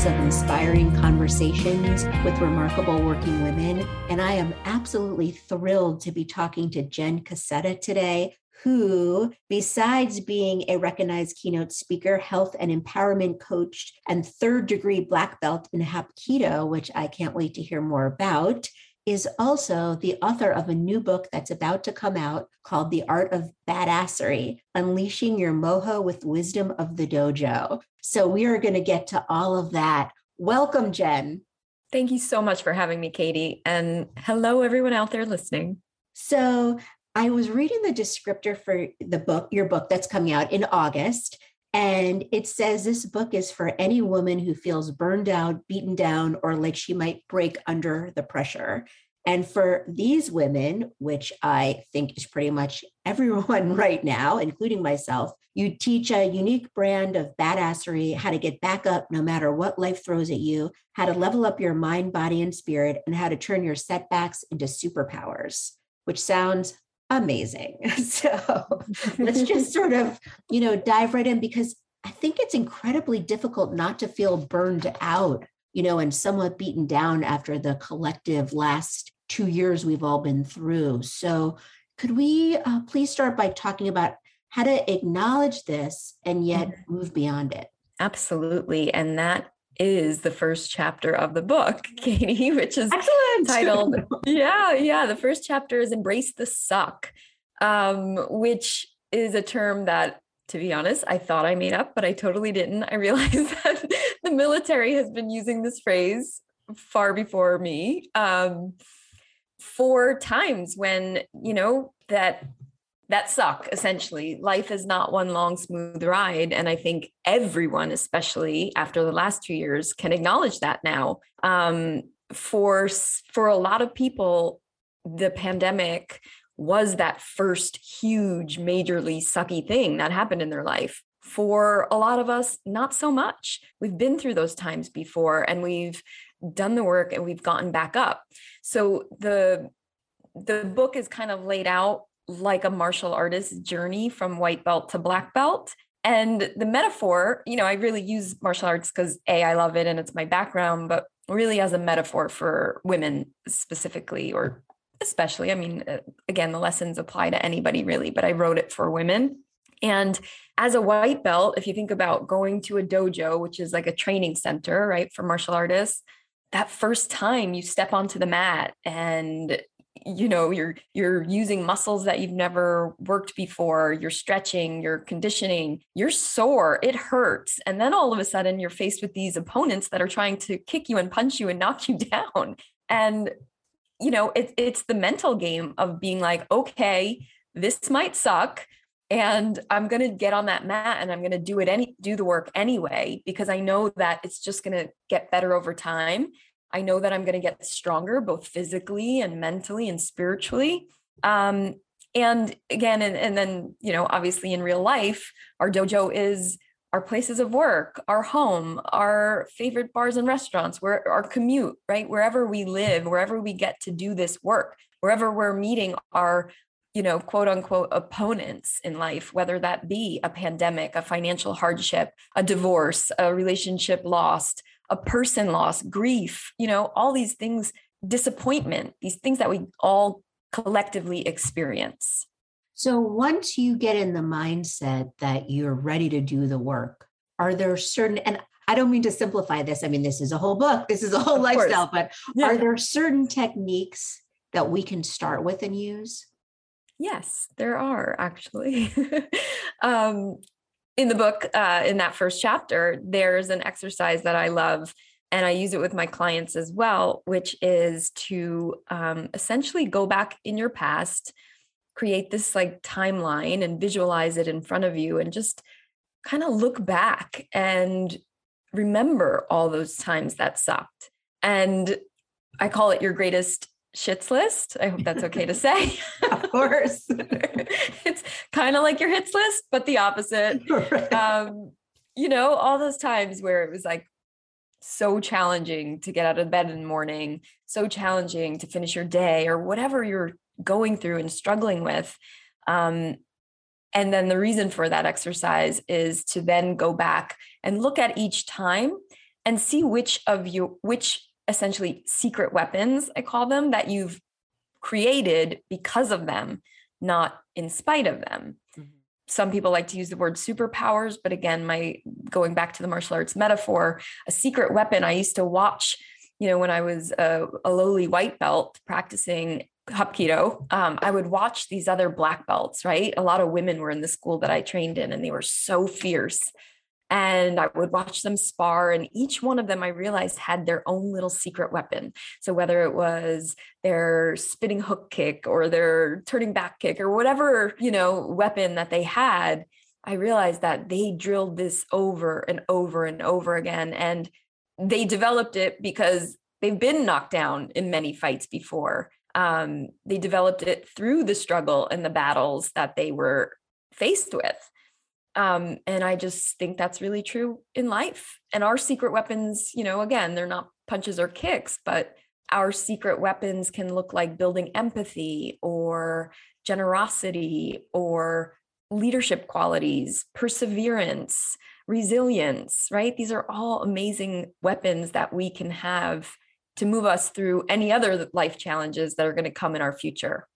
series of inspiring conversations with remarkable working women. And I am absolutely thrilled to be talking to Jen Cassetta today, who, besides being a recognized keynote speaker, health and empowerment coach, and third degree black belt in Hapkido, which I can't wait to hear more about, is also the author of a new book that's about to come out called The Art of Badassery Unleashing Your Mojo with Wisdom of the Dojo. So we are going to get to all of that. Welcome, Jen. Thank you so much for having me, Katie. And hello, everyone out there listening. So I was reading the descriptor for the book, your book that's coming out in August. And it says this book is for any woman who feels burned out, beaten down, or like she might break under the pressure. And for these women, which I think is pretty much everyone right now, including myself, you teach a unique brand of badassery, how to get back up no matter what life throws at you, how to level up your mind, body, and spirit, and how to turn your setbacks into superpowers, which sounds amazing. So let's just sort of, you know, dive right in because I think it's incredibly difficult not to feel burned out, you know, and somewhat beaten down after the collective last two years we've all been through. So could we uh, please start by talking about how to acknowledge this and yet mm-hmm. move beyond it? Absolutely. And that is the first chapter of the book, Katie, which is Excellent. titled, yeah, yeah. The first chapter is Embrace the Suck, um, which is a term that, to be honest, I thought I made up, but I totally didn't. I realized that the military has been using this phrase far before me um, for times when, you know, that that suck essentially. Life is not one long smooth ride and i think everyone especially after the last two years can acknowledge that now. Um, for for a lot of people the pandemic was that first huge majorly sucky thing that happened in their life. For a lot of us not so much. We've been through those times before and we've done the work and we've gotten back up. So the the book is kind of laid out like a martial artist's journey from white belt to black belt. And the metaphor, you know, I really use martial arts because A, I love it and it's my background, but really as a metaphor for women specifically, or especially. I mean, uh, again, the lessons apply to anybody really, but I wrote it for women. And as a white belt, if you think about going to a dojo, which is like a training center, right, for martial artists, that first time you step onto the mat and you know you're you're using muscles that you've never worked before you're stretching you're conditioning you're sore it hurts. And then all of a sudden you're faced with these opponents that are trying to kick you and punch you and knock you down. And you know it, it's the mental game of being like okay this might suck and i'm going to get on that mat and i'm going to do it any do the work anyway because i know that it's just going to get better over time I know that I'm going to get stronger, both physically and mentally and spiritually. Um, and again, and, and then, you know, obviously in real life, our dojo is our places of work, our home, our favorite bars and restaurants, where our commute, right? Wherever we live, wherever we get to do this work, wherever we're meeting our, you know, quote unquote opponents in life, whether that be a pandemic, a financial hardship, a divorce, a relationship lost, a person loss, grief, you know, all these things, disappointment, these things that we all collectively experience. So once you get in the mindset that you're ready to do the work, are there certain, and I don't mean to simplify this. I mean, this is a whole book, this is a whole of lifestyle, course. but yeah. are there certain techniques that we can start with and use? Yes, there are actually. um, in the book, uh, in that first chapter, there's an exercise that I love and I use it with my clients as well, which is to um, essentially go back in your past, create this like timeline and visualize it in front of you and just kind of look back and remember all those times that sucked. And I call it your greatest shits list. I hope that's okay to say. of course. it's kind of like your hits list, but the opposite. Right. Um, you know, all those times where it was like so challenging to get out of bed in the morning, so challenging to finish your day or whatever you're going through and struggling with. Um, and then the reason for that exercise is to then go back and look at each time and see which of you which essentially secret weapons i call them that you've created because of them not in spite of them. Mm-hmm. some people like to use the word superpowers but again my going back to the martial arts metaphor a secret weapon i used to watch you know when i was a, a lowly white belt practicing hapkido um, i would watch these other black belts right? A lot of women were in the school that i trained in and they were so fierce and I would watch them spar. And each one of them I realized had their own little secret weapon. So whether it was their spinning hook kick or their turning back kick or whatever, you know, weapon that they had, I realized that they drilled this over and over and over again. And they developed it because they've been knocked down in many fights before. Um, they developed it through the struggle and the battles that they were faced with. Um, and I just think that's really true in life. And our secret weapons, you know, again, they're not punches or kicks, but our secret weapons can look like building empathy or generosity or leadership qualities, perseverance, resilience, right? These are all amazing weapons that we can have to move us through any other life challenges that are going to come in our future.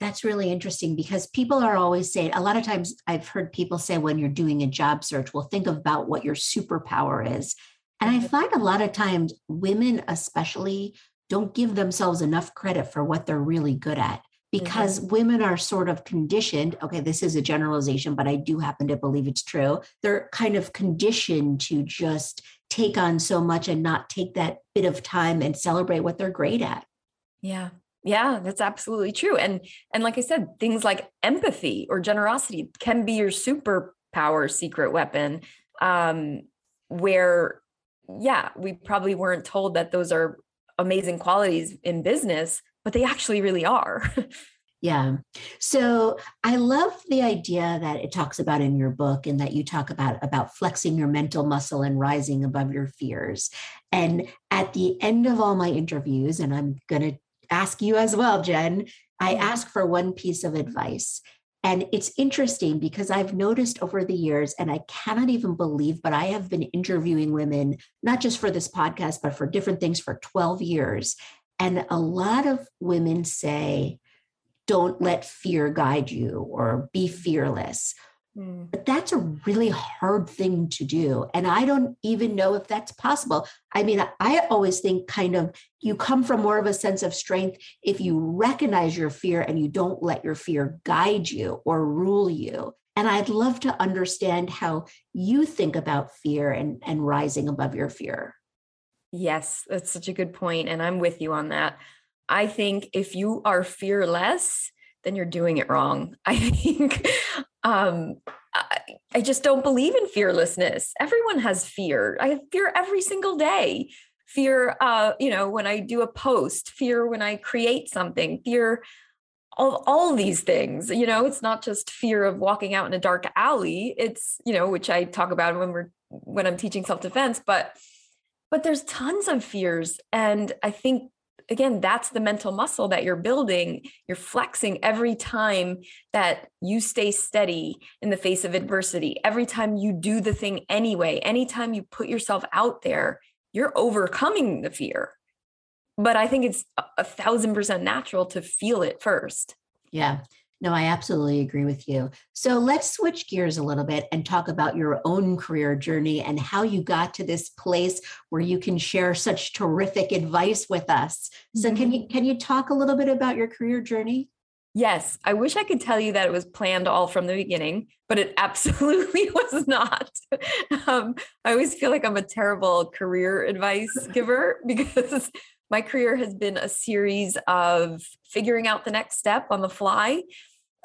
That's really interesting because people are always saying, a lot of times I've heard people say when you're doing a job search, well, think about what your superpower is. And I mm-hmm. find a lot of times women, especially, don't give themselves enough credit for what they're really good at because mm-hmm. women are sort of conditioned. Okay, this is a generalization, but I do happen to believe it's true. They're kind of conditioned to just take on so much and not take that bit of time and celebrate what they're great at. Yeah yeah that's absolutely true and and like i said things like empathy or generosity can be your superpower secret weapon um where yeah we probably weren't told that those are amazing qualities in business but they actually really are. Yeah so i love the idea that it talks about in your book and that you talk about about flexing your mental muscle and rising above your fears and at the end of all my interviews and i'm going to ask you as well, Jen. I mm-hmm. ask for one piece of advice. And it's interesting because I've noticed over the years, and I cannot even believe, but I have been interviewing women, not just for this podcast, but for different things for 12 years. And a lot of women say, don't let fear guide you or be fearless Mm. But that's a really hard thing to do. And I don't even know if that's possible. I mean, I always think kind of you come from more of a sense of strength if you recognize your fear and you don't let your fear guide you or rule you. And I'd love to understand how you think about fear and, and rising above your fear. Yes, that's such a good point, And I'm with you on that. I think if you are fearless, then you're doing it wrong. I think um, I, I just don't believe in fearlessness. Everyone has fear. I fear every single day. Fear, uh, you know, when I do a post, fear when I create something, fear all, all these things you know it's not just fear of walking out in a dark alley it's you know which i talk about when we're when i'm teaching self-defense but but there's tons of fears and i think again, that's the mental muscle that you're building. You're flexing every time that you stay steady in the face of adversity. Every time you do the thing anyway, anytime you put yourself out there, you're overcoming the fear. But I think it's a thousand percent natural to feel it first. Yeah. No, I absolutely agree with you. So let's switch gears a little bit and talk about your own career journey and how you got to this place where you can share such terrific advice with us. So mm-hmm. can you can you talk a little bit about your career journey? Yes, I wish I could tell you that it was planned all from the beginning, but it absolutely was not. Um, I always feel like I'm a terrible career advice giver because my career has been a series of figuring out the next step on the fly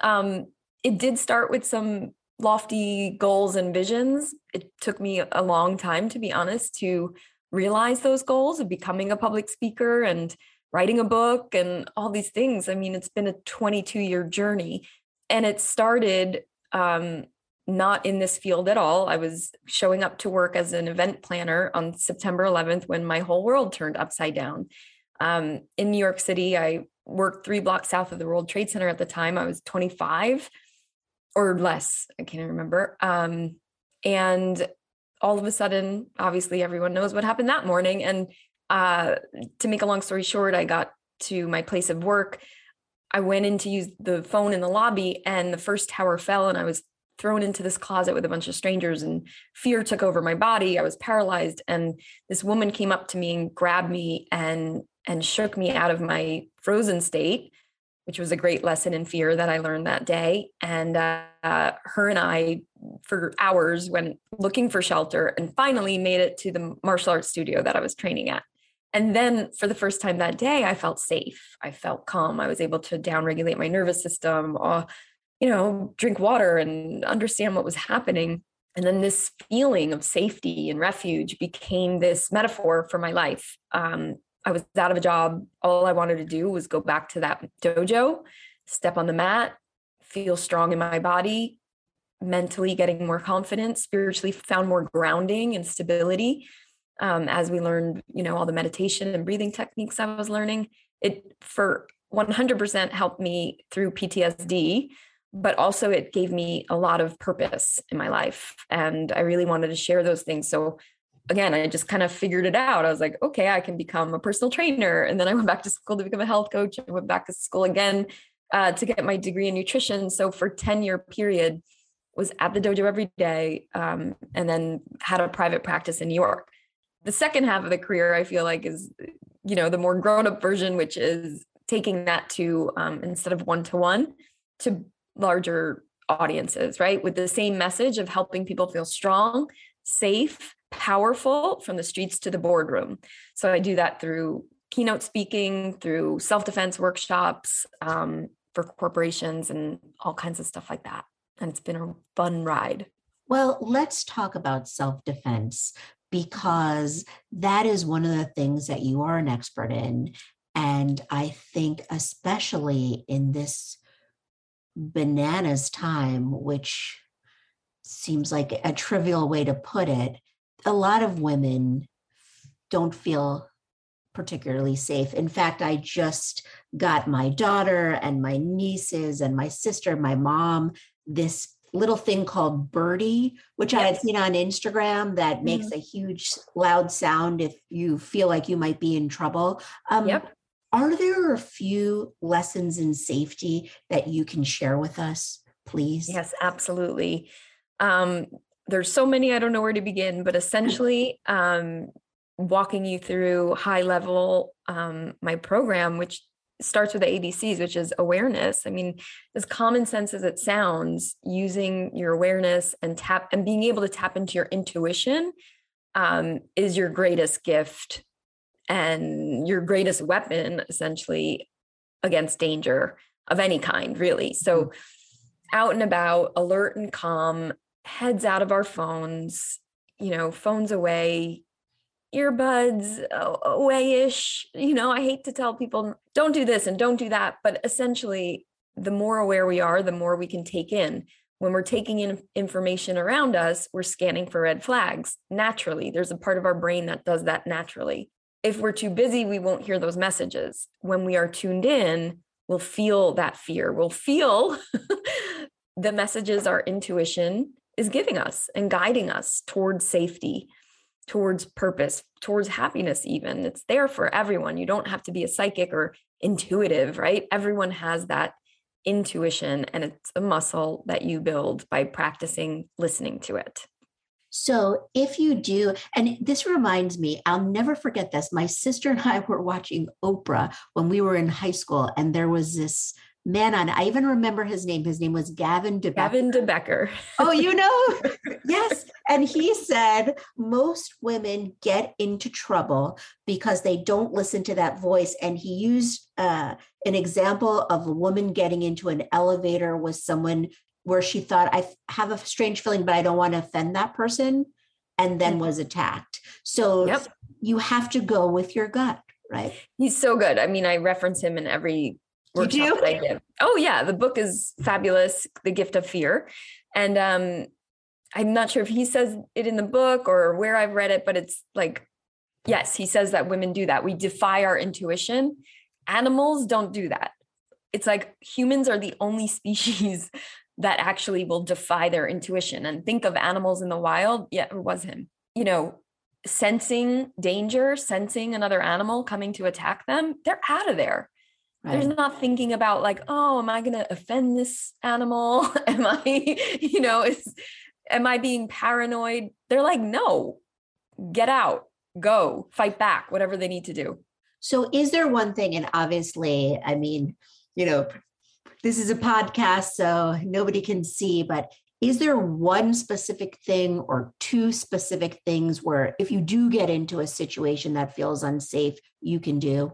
um, it did start with some lofty goals and visions. It took me a long time, to be honest, to realize those goals of becoming a public speaker and writing a book and all these things. I mean, it's been a 22 year journey. And it started um, not in this field at all. I was showing up to work as an event planner on September 11th when my whole world turned upside down. Um, in New York City, I worked three blocks south of the World Trade Center at the time. I was 25 or less. I can't remember. Um, and all of a sudden, obviously, everyone knows what happened that morning. And uh, to make a long story short, I got to my place of work. I went in to use the phone in the lobby, and the first tower fell, and I was thrown into this closet with a bunch of strangers and fear took over my body i was paralyzed and this woman came up to me and grabbed me and and shook me out of my frozen state which was a great lesson in fear that I learned that day. And uh, her and I, for hours, went looking for shelter and finally made it to the martial arts studio that I was training at. And then for the first time that day, I felt safe. I felt calm. I was able to downregulate my nervous system, or, uh, you know, drink water and understand what was happening. And then this feeling of safety and refuge became this metaphor for my life. Um, I was out of a job. All I wanted to do was go back to that dojo, step on the mat, feel strong in my body, mentally getting more confident, spiritually found more grounding and stability. Um, as we learned, you know, all the meditation and breathing techniques I was learning, it for 100% helped me through PTSD, but also it gave me a lot of purpose in my life. And I really wanted to share those things. So again, I just kind of figured it out. I was like, okay, I can become a personal trainer. And then I went back to school to become a health coach. I went back to school again uh, to get my degree in nutrition. So for 10 year period, was at the dojo every day um, and then had a private practice in New York. The second half of the career, I feel like is, you know, the more grown up version, which is taking that to um, instead of one to one to larger audiences, right? With the same message of helping people feel strong, safe, powerful from the streets to the boardroom. So I do that through keynote speaking, through self defense workshops um, for corporations, and all kinds of stuff like that. And it's been a fun ride. Well, let's talk about self defense because that is one of the things that you are an expert in. And I think, especially in this bananas time, which seems like a trivial way to put it, a lot of women don't feel particularly safe. In fact, I just got my daughter and my nieces and my sister, my mom, this little thing called Birdie, which I had seen on Instagram that mm-hmm. makes a huge loud sound if you feel like you might be in trouble. Um, yep. Are there a few lessons in safety that you can share with us, please? Yes, absolutely. Um, there's so many i don't know where to begin but essentially um, walking you through high level um, my program which starts with the abcs which is awareness. I mean as common sense as it sounds using your awareness and tap and being able to tap into your intuition um, is your greatest gift and your greatest weapon essentially against danger of any kind really. So mm. out and about alert and calm heads out of our phones, you know, phones away, earbuds away ish. You know, I hate to tell people, don't do this and don't do that. But essentially, the more aware we are, the more we can take in. When we're taking in information around us, we're scanning for red flags naturally. There's a part of our brain that does that naturally. If we're too busy, we won't hear those messages. When we are tuned in, we'll feel that fear. We'll feel the messages, our intuition, is giving us and guiding us towards safety, towards purpose, towards happiness, even. It's there for everyone. You don't have to be a psychic or intuitive, right? Everyone has that intuition, and it's a muscle that you build by practicing listening to it. So, if you do, and this reminds me, I'll never forget this. My sister and I were watching Oprah when we were in high school, and there was this man on. I even remember his name. His name was Gavin DeBecker. Gavin DeBecker. oh, you know? yes. And he said most women get into trouble because they don't listen to that voice. And he used uh, an example of a woman getting into an elevator with someone where she thought, I have a strange feeling, but I don't want to offend that person, and then mm-hmm. was attacked. So yep. you have to go with your gut. Right. He's so good. I mean, I reference him in every workshop that I give. Oh yeah, the book is fabulous, The Gift of Fear. And um I'm not sure if he says it in the book or where I've read it, but it's like yes, he says that women do that. We defy our intuition. Animals don't do that. It's like humans are the only species that actually will defy their intuition and think of animals in the wild. Yeah, it was him. you know, sensing danger, sensing another animal coming to attack them, they're out of there. Right. There's not thinking about like, oh, am I going to offend this animal? am I, you know, is am I being paranoid? They're like, no, get out, go, fight back, whatever they need to do. So, is there one thing, and obviously, I mean, you know, this is a podcast, so nobody can see, but is there one specific thing or two specific things where if you do get into a situation that feels unsafe, you can do?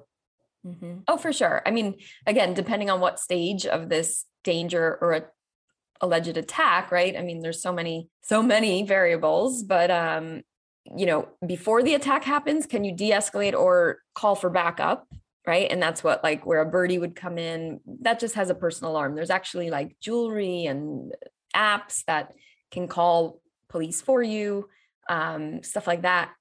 Mm-hmm. Oh, for sure. I mean, again, depending on what stage of this danger or a alleged attack, right? I mean, there's so many, so many variables, but um, you know, before the attack happens, can you de-escalate or call for backup? Right. And that's what like where a birdie would come in. That just has a personal alarm. There's actually like jewelry and apps that can call police for you, um, stuff like that.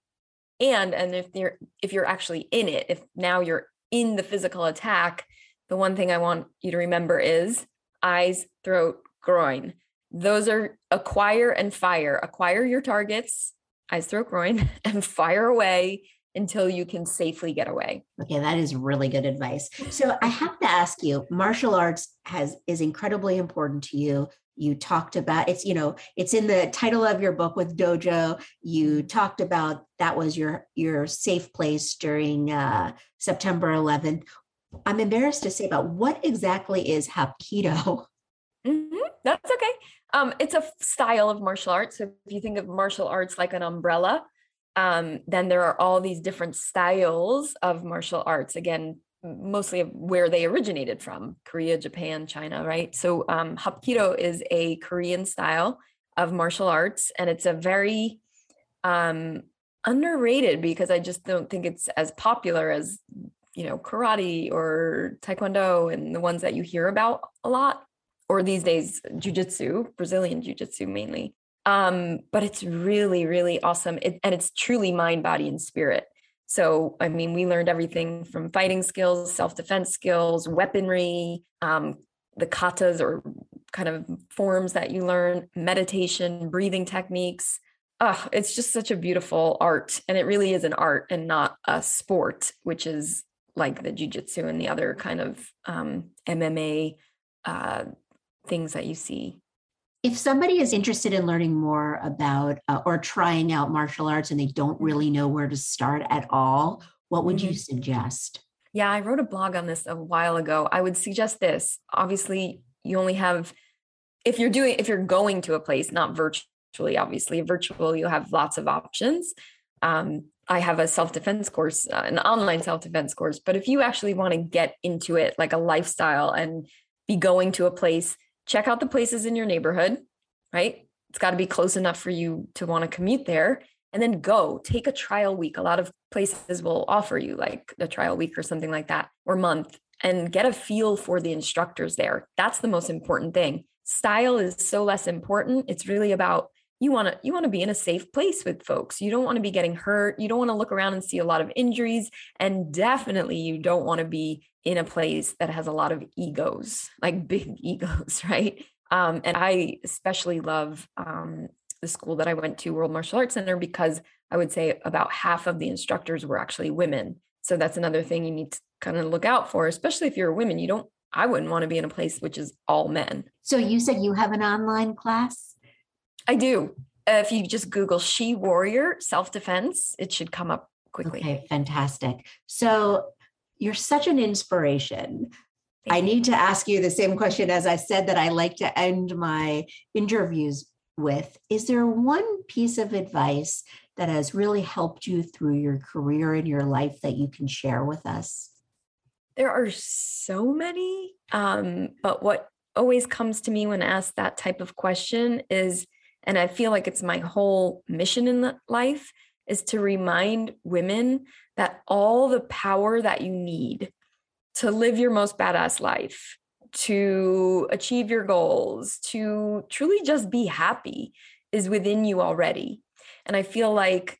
And and if you're if you're actually in it, if now you're in the physical attack, the one thing I want you to remember is eyes, throat, groin. Those are acquire and fire. Acquire your targets, eyes, throat, groin, and fire away until you can safely get away. Okay, that is really good advice. So I have to ask you, martial arts has is incredibly important to you. You talked about it's, you know, it's in the title of your book with Dojo. You talked about that was your your safe place during uh, September 11th. I'm embarrassed to say about what exactly is Hapkido. Mm-hmm. That's okay. Um, it's a style of martial arts. So if you think of martial arts like an umbrella, um, then there are all these different styles of martial arts. Again, mostly where they originated from Korea, Japan, China, right? So um, Hapkido is a Korean style of martial arts, and it's a very um, underrated because I just don't think it's as popular as you know karate or taekwondo and the ones that you hear about a lot or these days jujitsu, Brazilian jujitsu mainly. Um, but it's really, really awesome. It, and it's truly mind, body, and spirit. So, I mean, we learned everything from fighting skills, self defense skills, weaponry, um, the katas or kind of forms that you learn, meditation, breathing techniques. Oh, it's just such a beautiful art. And it really is an art and not a sport, which is like the jujitsu and the other kind of um, MMA uh, things that you see. If somebody is interested in learning more about uh, or trying out martial arts and they don't mm-hmm. really know where to start at all, what would mm-hmm. you suggest? Yeah, I wrote a blog on this a while ago. I would suggest this. Obviously, you only have if you're doing if you're going to a place, not virtually, obviously, virtual, you have lots of options. Um, I have a self defense course, uh, an online self defense course. But if you actually want to get into it like a lifestyle and be going to a place check out the places in your neighborhood, right? It's got to be close enough for you to want to commute there and then go take a trial week. A lot of places will offer you like a trial week or something like that or month and get a feel for the instructors there. That's the most important thing. Style is so less important. It's really about you want to you want to be in a safe place with folks. You don't want to be getting hurt. You don't want to look around and see a lot of injuries and definitely you don't want to be in a place that has a lot of egos, like big egos, right? Um, and I especially love um, the school that I went to, World Martial Arts Center, because I would say about half of the instructors were actually women. So that's another thing you need to kind of look out for, especially if you're a woman. You don't, I wouldn't want to be in a place which is all men. So you said you have an online class? I do. Uh, if you just Google She Warrior Self Defense, it should come up quickly. Okay, fantastic. So you're such an inspiration. I need to ask you the same question as I said that I like to end my interviews with. Is there one piece of advice that has really helped you through your career and your life that you can share with us? There are so many. Um, but what always comes to me when asked that type of question is, and I feel like it's my whole mission in life, is to remind women that all the power that you need to live your most badass life, to achieve your goals, to truly just be happy is within you already. And I feel like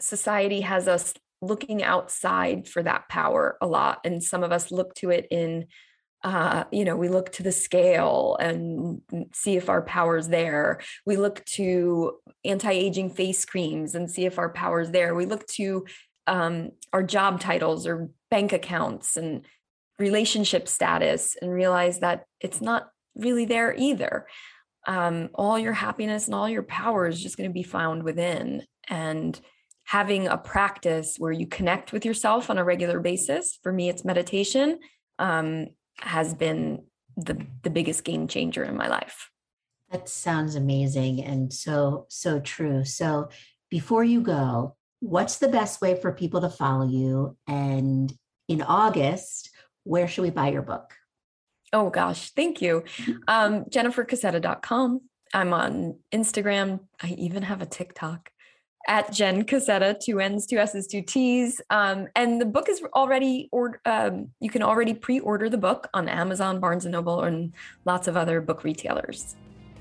society has us looking outside for that power a lot. And some of us look to it in uh, you know, we look to the scale and see if our power's there. We look to anti-aging face creams and see if our power's there. We look to um, our job titles or bank accounts and relationship status and realize that it's not really there either. Um, all your happiness and all your power is just going to be found within. And having a practice where you connect with yourself on a regular basis, for me, it's meditation. Um, has been the the biggest game changer in my life. That sounds amazing and so so true. So before you go, what's the best way for people to follow you and in August, where should we buy your book? Oh gosh, thank you. Um, jennifercassetta.com. I'm on Instagram. I even have a TikTok at Jen Cassetta, two N's, two S's, two T's. Um, and the book is already, or um, you can already pre-order the book on Amazon, Barnes & Noble, and lots of other book retailers.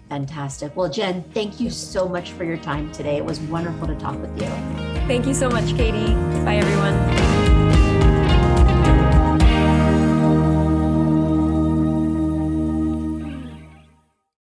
Fantastic. Well, Jen, thank you so much for your time today. It was wonderful to talk with you. Thank you so much, Katie. Bye, everyone.